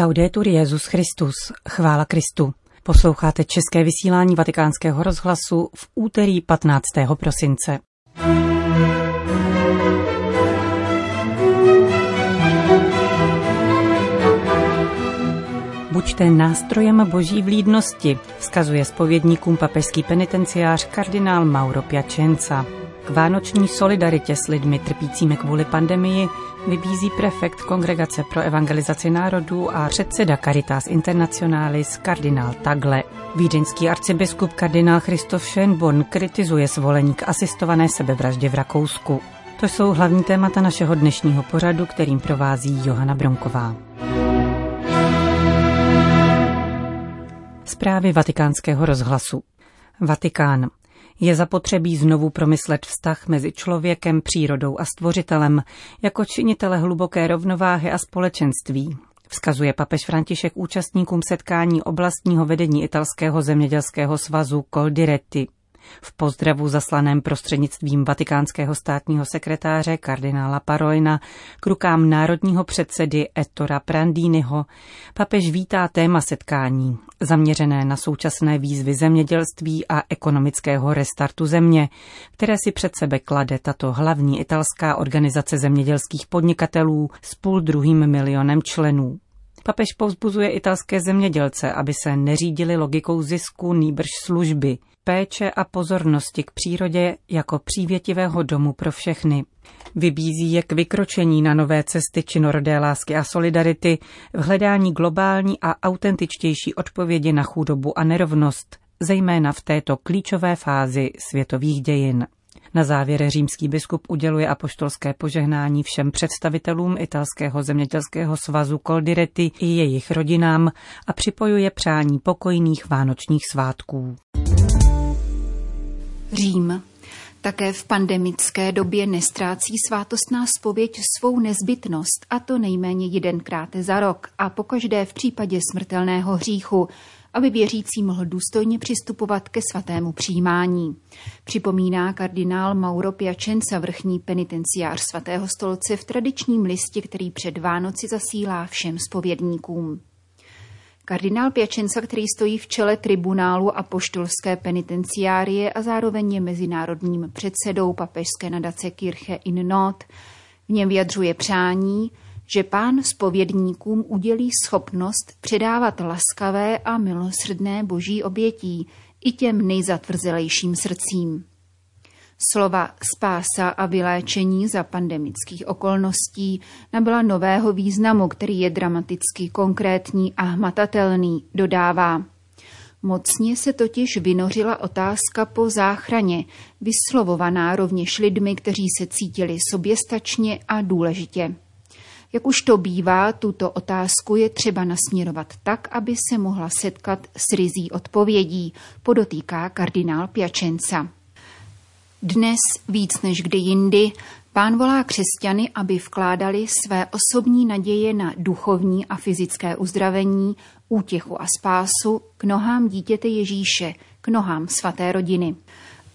Laudetur Jezus Christus, chvála Kristu. Posloucháte české vysílání Vatikánského rozhlasu v úterý 15. prosince. Buďte nástrojem boží vlídnosti, vzkazuje spovědníkům papežský penitenciář kardinál Mauro Piacenza. K vánoční solidaritě s lidmi trpícími kvůli pandemii vybízí prefekt Kongregace pro evangelizaci národů a předseda Caritas Internationalis kardinál Tagle. Vídeňský arcibiskup kardinál Christoph Schönborn kritizuje svolení k asistované sebevraždě v Rakousku. To jsou hlavní témata našeho dnešního pořadu, kterým provází Johana Bronková. Zprávy vatikánského rozhlasu. Vatikán. Je zapotřebí znovu promyslet vztah mezi člověkem, přírodou a stvořitelem jako činitele hluboké rovnováhy a společenství, vzkazuje papež František účastníkům setkání oblastního vedení italského zemědělského svazu Coldiretti. V pozdravu zaslaném prostřednictvím vatikánského státního sekretáře kardinála Parojna k rukám národního předsedy Ettora Prandínyho papež vítá téma setkání, zaměřené na současné výzvy zemědělství a ekonomického restartu země, které si před sebe klade tato hlavní italská organizace zemědělských podnikatelů s půl druhým milionem členů. Papež povzbuzuje italské zemědělce, aby se neřídili logikou zisku nýbrž služby, péče a pozornosti k přírodě jako přívětivého domu pro všechny. Vybízí je k vykročení na nové cesty činorodé lásky a solidarity v hledání globální a autentičtější odpovědi na chudobu a nerovnost, zejména v této klíčové fázi světových dějin. Na závěr římský biskup uděluje apoštolské požehnání všem představitelům italského zemědělského svazu Coldiretti i jejich rodinám a připojuje přání pokojných vánočních svátků. Řím. Také v pandemické době nestrácí svátostná spověď svou nezbytnost, a to nejméně jedenkrát za rok a pokaždé v případě smrtelného hříchu, aby věřící mohl důstojně přistupovat ke svatému přijímání. Připomíná kardinál Mauro Piacenza, vrchní penitenciář svatého stolce v tradičním listě, který před Vánoci zasílá všem spovědníkům. Kardinál Piacenza, který stojí v čele tribunálu a poštolské penitenciárie a zároveň je mezinárodním předsedou papežské nadace Kirche in Not, v něm vyjadřuje přání, že pán spovědníkům udělí schopnost předávat laskavé a milosrdné boží obětí i těm nejzatvrzelejším srdcím. Slova spása a vyléčení za pandemických okolností nabyla nového významu, který je dramaticky konkrétní a hmatatelný, dodává. Mocně se totiž vynořila otázka po záchraně, vyslovovaná rovněž lidmi, kteří se cítili soběstačně a důležitě. Jak už to bývá, tuto otázku je třeba nasměrovat tak, aby se mohla setkat s rizí odpovědí, podotýká kardinál Piacenza. Dnes víc než kdy jindy pán volá křesťany, aby vkládali své osobní naděje na duchovní a fyzické uzdravení, útěchu a spásu k nohám dítěte Ježíše, k nohám svaté rodiny.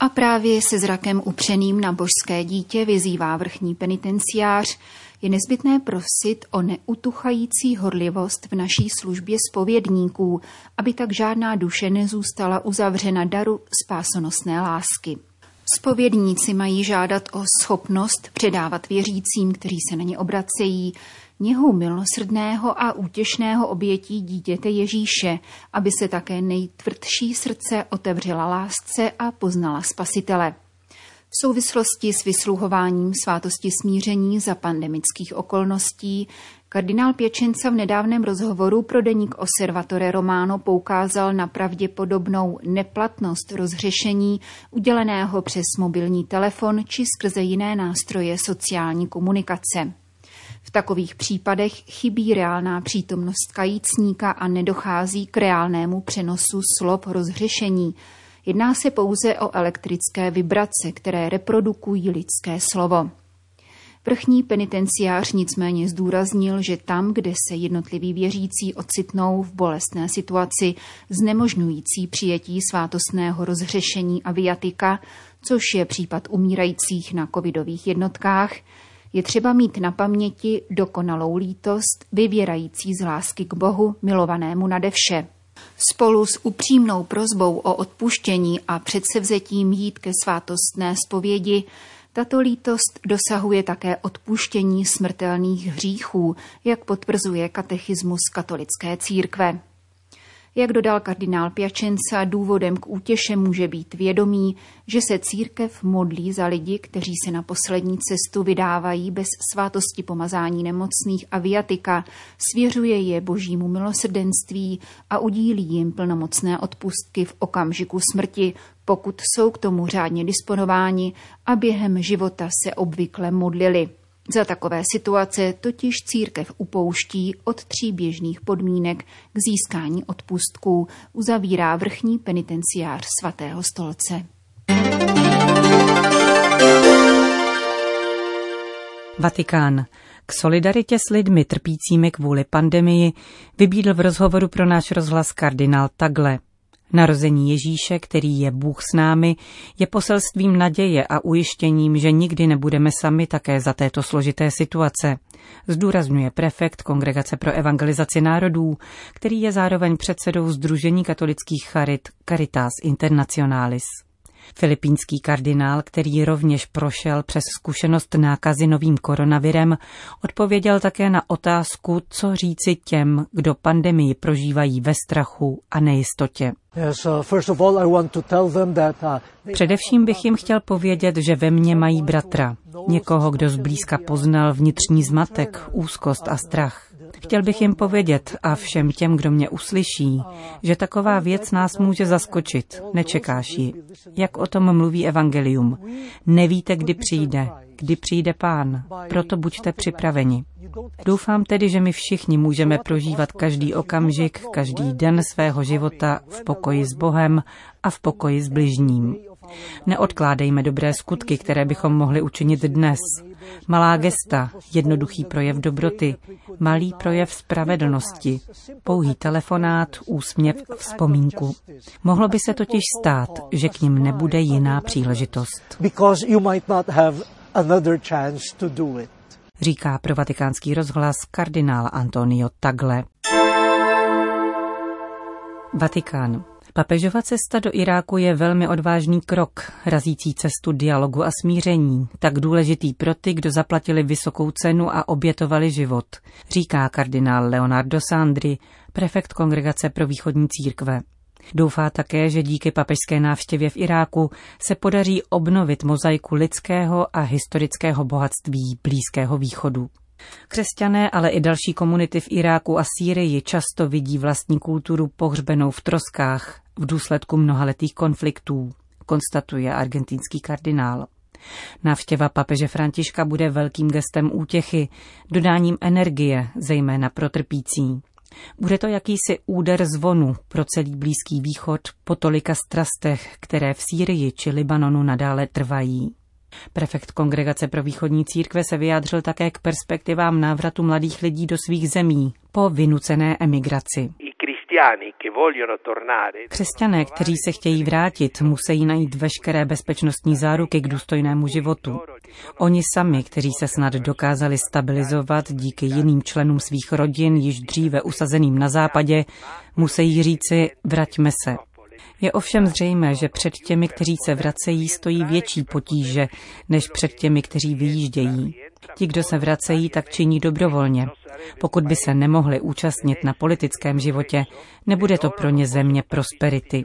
A právě se zrakem upřeným na božské dítě vyzývá vrchní penitenciář, je nezbytné prosit o neutuchající horlivost v naší službě spovědníků, aby tak žádná duše nezůstala uzavřena daru spásonosné lásky. Spovědníci mají žádat o schopnost předávat věřícím, kteří se na ně obracejí, něhu milosrdného a útěšného obětí dítěte Ježíše, aby se také nejtvrdší srdce otevřela lásce a poznala spasitele. V souvislosti s vysluhováním svátosti smíření za pandemických okolností kardinál Pěčenca v nedávném rozhovoru pro deník Osservatore Romano poukázal na pravděpodobnou neplatnost rozřešení uděleného přes mobilní telefon či skrze jiné nástroje sociální komunikace. V takových případech chybí reálná přítomnost kajícníka a nedochází k reálnému přenosu slob rozhřešení, Jedná se pouze o elektrické vibrace, které reprodukují lidské slovo. Vrchní penitenciář nicméně zdůraznil, že tam, kde se jednotliví věřící ocitnou v bolestné situaci znemožňující přijetí svátostného rozhřešení a viatika, což je případ umírajících na covidových jednotkách, Je třeba mít na paměti dokonalou lítost, vyvěrající z lásky k Bohu, milovanému nade vše. Spolu s upřímnou prozbou o odpuštění a předsevzetím jít ke svátostné zpovědi tato lítost dosahuje také odpuštění smrtelných hříchů, jak potvrzuje katechismus katolické církve. Jak dodal kardinál Piacenza, důvodem k útěše může být vědomí, že se církev modlí za lidi, kteří se na poslední cestu vydávají bez svátosti pomazání nemocných a viatika, svěřuje je božímu milosrdenství a udílí jim plnomocné odpustky v okamžiku smrti, pokud jsou k tomu řádně disponováni a během života se obvykle modlili. Za takové situace totiž církev upouští od tří běžných podmínek k získání odpustků, uzavírá vrchní penitenciář svatého stolce. Vatikán. K solidaritě s lidmi trpícími kvůli pandemii vybídl v rozhovoru pro náš rozhlas kardinál Tagle. Narození Ježíše, který je Bůh s námi, je poselstvím naděje a ujištěním, že nikdy nebudeme sami také za této složité situace, zdůrazňuje prefekt Kongregace pro evangelizaci národů, který je zároveň předsedou Združení katolických charit Caritas Internationalis. Filipínský kardinál, který rovněž prošel přes zkušenost nákazy novým koronavirem, odpověděl také na otázku, co říci těm, kdo pandemii prožívají ve strachu a nejistotě. Uh, Především bych jim chtěl povědět, že ve mně mají bratra, někoho, kdo zblízka poznal vnitřní zmatek, úzkost a strach. Chtěl bych jim povědět a všem těm, kdo mě uslyší, že taková věc nás může zaskočit. Nečekáš ji. Jak o tom mluví Evangelium. Nevíte, kdy přijde, kdy přijde pán. Proto buďte připraveni. Doufám tedy, že my všichni můžeme prožívat každý okamžik, každý den svého života v pokoji s Bohem a v pokoji s bližním. Neodkládejme dobré skutky, které bychom mohli učinit dnes. Malá gesta, jednoduchý projev dobroty, malý projev spravedlnosti, pouhý telefonát, úsměv, vzpomínku. Mohlo by se totiž stát, že k ním nebude jiná příležitost. Říká pro vatikánský rozhlas kardinál Antonio Tagle. Vatikán. Papežova cesta do Iráku je velmi odvážný krok, razící cestu dialogu a smíření, tak důležitý pro ty, kdo zaplatili vysokou cenu a obětovali život, říká kardinál Leonardo Sandri, prefekt Kongregace pro východní církve. Doufá také, že díky papežské návštěvě v Iráku se podaří obnovit mozaiku lidského a historického bohatství Blízkého východu. Křesťané, ale i další komunity v Iráku a Sýrii často vidí vlastní kulturu pohřbenou v troskách v důsledku mnohaletých konfliktů, konstatuje argentinský kardinál. Návštěva papeže Františka bude velkým gestem útěchy, dodáním energie, zejména pro trpící. Bude to jakýsi úder zvonu pro celý Blízký východ po tolika strastech, které v Sýrii či Libanonu nadále trvají. Prefekt Kongregace pro východní církve se vyjádřil také k perspektivám návratu mladých lidí do svých zemí po vynucené emigraci. Křesťané, kteří se chtějí vrátit, musí najít veškeré bezpečnostní záruky k důstojnému životu. Oni sami, kteří se snad dokázali stabilizovat díky jiným členům svých rodin, již dříve usazeným na západě, musí říci, vraťme se. Je ovšem zřejmé, že před těmi, kteří se vracejí, stojí větší potíže, než před těmi, kteří vyjíždějí. Ti, kdo se vracejí, tak činí dobrovolně. Pokud by se nemohli účastnit na politickém životě, nebude to pro ně země prosperity.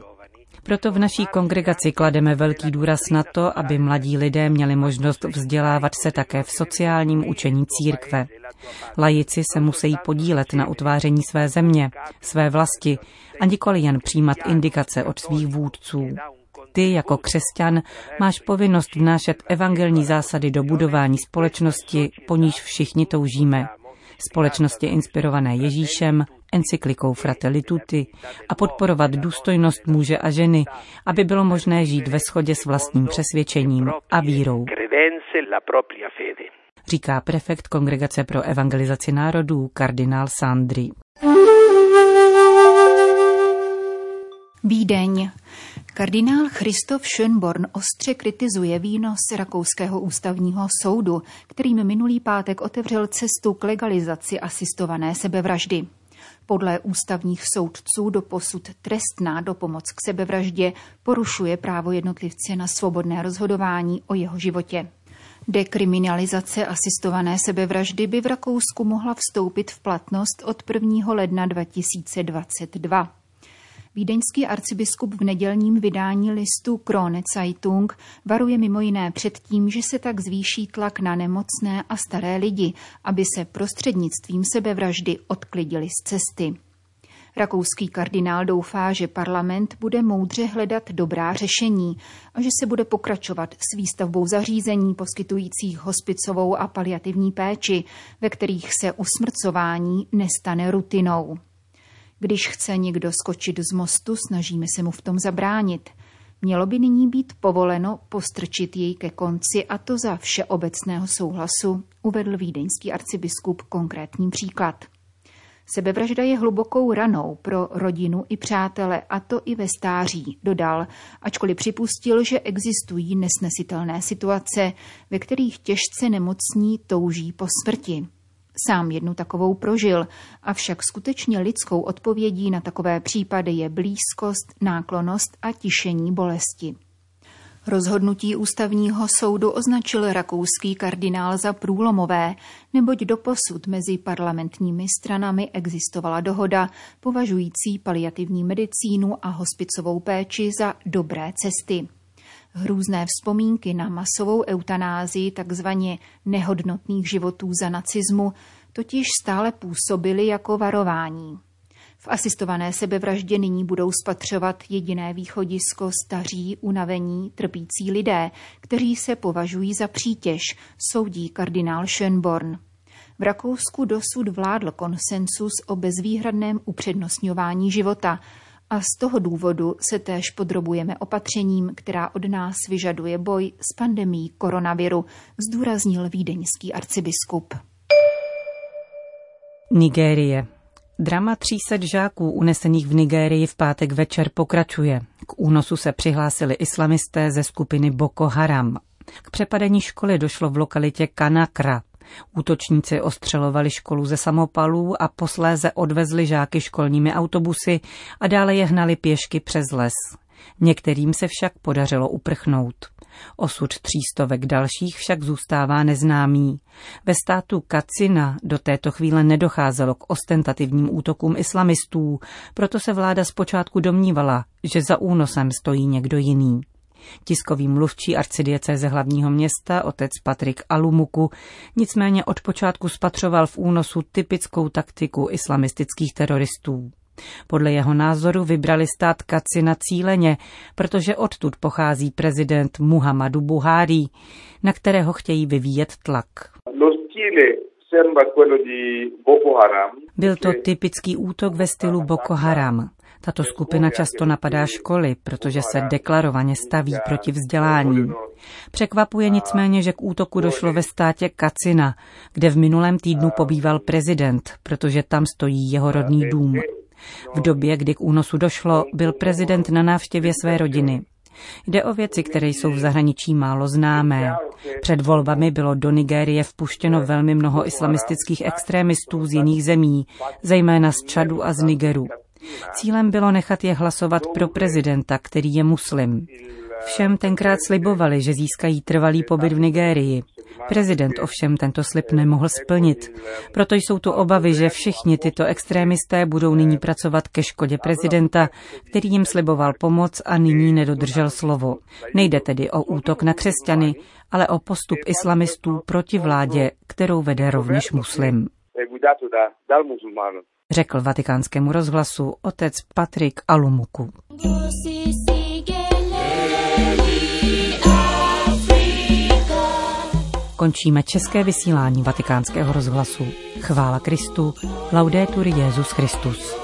Proto v naší kongregaci klademe velký důraz na to, aby mladí lidé měli možnost vzdělávat se také v sociálním učení církve. Lajici se musí podílet na utváření své země, své vlasti a nikoli jen přijímat indikace od svých vůdců. Ty jako křesťan máš povinnost vnášet evangelní zásady do budování společnosti, po níž všichni toužíme. Společnosti inspirované Ježíšem, encyklikou Fratelli Tutti a podporovat důstojnost muže a ženy, aby bylo možné žít ve shodě s vlastním přesvědčením a vírou. Říká prefekt Kongregace pro evangelizaci národů kardinál Sandri. Vídeň. Kardinál Christoph Schönborn ostře kritizuje výnos Rakouského ústavního soudu, kterým minulý pátek otevřel cestu k legalizaci asistované sebevraždy. Podle ústavních soudců do posud trestná dopomoc k sebevraždě porušuje právo jednotlivce na svobodné rozhodování o jeho životě. Dekriminalizace asistované sebevraždy by v Rakousku mohla vstoupit v platnost od 1. ledna 2022. Vídeňský arcibiskup v nedělním vydání listu Krone Zeitung varuje mimo jiné před tím, že se tak zvýší tlak na nemocné a staré lidi, aby se prostřednictvím sebevraždy odklidili z cesty. Rakouský kardinál doufá, že parlament bude moudře hledat dobrá řešení a že se bude pokračovat s výstavbou zařízení poskytujících hospicovou a paliativní péči, ve kterých se usmrcování nestane rutinou. Když chce někdo skočit z mostu, snažíme se mu v tom zabránit. Mělo by nyní být povoleno postrčit jej ke konci a to za všeobecného souhlasu, uvedl vídeňský arcibiskup konkrétní příklad. Sebevražda je hlubokou ranou pro rodinu i přátele, a to i ve stáří, dodal, ačkoliv připustil, že existují nesnesitelné situace, ve kterých těžce nemocní touží po smrti. Sám jednu takovou prožil, avšak skutečně lidskou odpovědí na takové případy je blízkost, náklonost a tišení bolesti. Rozhodnutí ústavního soudu označil rakouský kardinál za průlomové, neboť doposud mezi parlamentními stranami existovala dohoda považující paliativní medicínu a hospicovou péči za dobré cesty. Hrůzné vzpomínky na masovou eutanázii takzvaně nehodnotných životů za nacismu totiž stále působily jako varování. V asistované sebevraždě nyní budou spatřovat jediné východisko staří, unavení, trpící lidé, kteří se považují za přítěž, soudí kardinál Schönborn. V Rakousku dosud vládl konsensus o bezvýhradném upřednostňování života a z toho důvodu se též podrobujeme opatřením, která od nás vyžaduje boj s pandemí koronaviru, zdůraznil vídeňský arcibiskup. Nigérie. Drama 300 žáků unesených v Nigérii v pátek večer pokračuje. K únosu se přihlásili islamisté ze skupiny Boko Haram. K přepadení školy došlo v lokalitě Kanakra. Útočníci ostřelovali školu ze samopalů a posléze odvezli žáky školními autobusy a dále je hnali pěšky přes les. Některým se však podařilo uprchnout. Osud třístovek dalších však zůstává neznámý. Ve státu Kacina do této chvíle nedocházelo k ostentativním útokům islamistů, proto se vláda zpočátku domnívala, že za únosem stojí někdo jiný. Tiskový mluvčí arcidiecéze hlavního města, otec Patrik Alumuku, nicméně od počátku spatřoval v únosu typickou taktiku islamistických teroristů. Podle jeho názoru vybrali stát Kacina cíleně, protože odtud pochází prezident Muhammadu Buhari, na kterého chtějí vyvíjet tlak. Byl to typický útok ve stylu Boko Haram. Tato skupina často napadá školy, protože se deklarovaně staví proti vzdělání. Překvapuje nicméně, že k útoku došlo ve státě Kacina, kde v minulém týdnu pobýval prezident, protože tam stojí jeho rodný dům. V době, kdy k únosu došlo, byl prezident na návštěvě své rodiny. Jde o věci, které jsou v zahraničí málo známé. Před volbami bylo do Nigérie vpuštěno velmi mnoho islamistických extrémistů z jiných zemí, zejména z Čadu a z Nigeru. Cílem bylo nechat je hlasovat pro prezidenta, který je muslim. Všem tenkrát slibovali, že získají trvalý pobyt v Nigérii. Prezident ovšem tento slib nemohl splnit. Proto jsou tu obavy, že všichni tyto extrémisté budou nyní pracovat ke škodě prezidenta, který jim sliboval pomoc a nyní nedodržel slovo. Nejde tedy o útok na křesťany, ale o postup islamistů proti vládě, kterou vede rovněž muslim. Řekl vatikánskému rozhlasu otec Patrik Alumuku. Končíme české vysílání vatikánského rozhlasu. Chvála Kristu, laudetur Jezus Christus.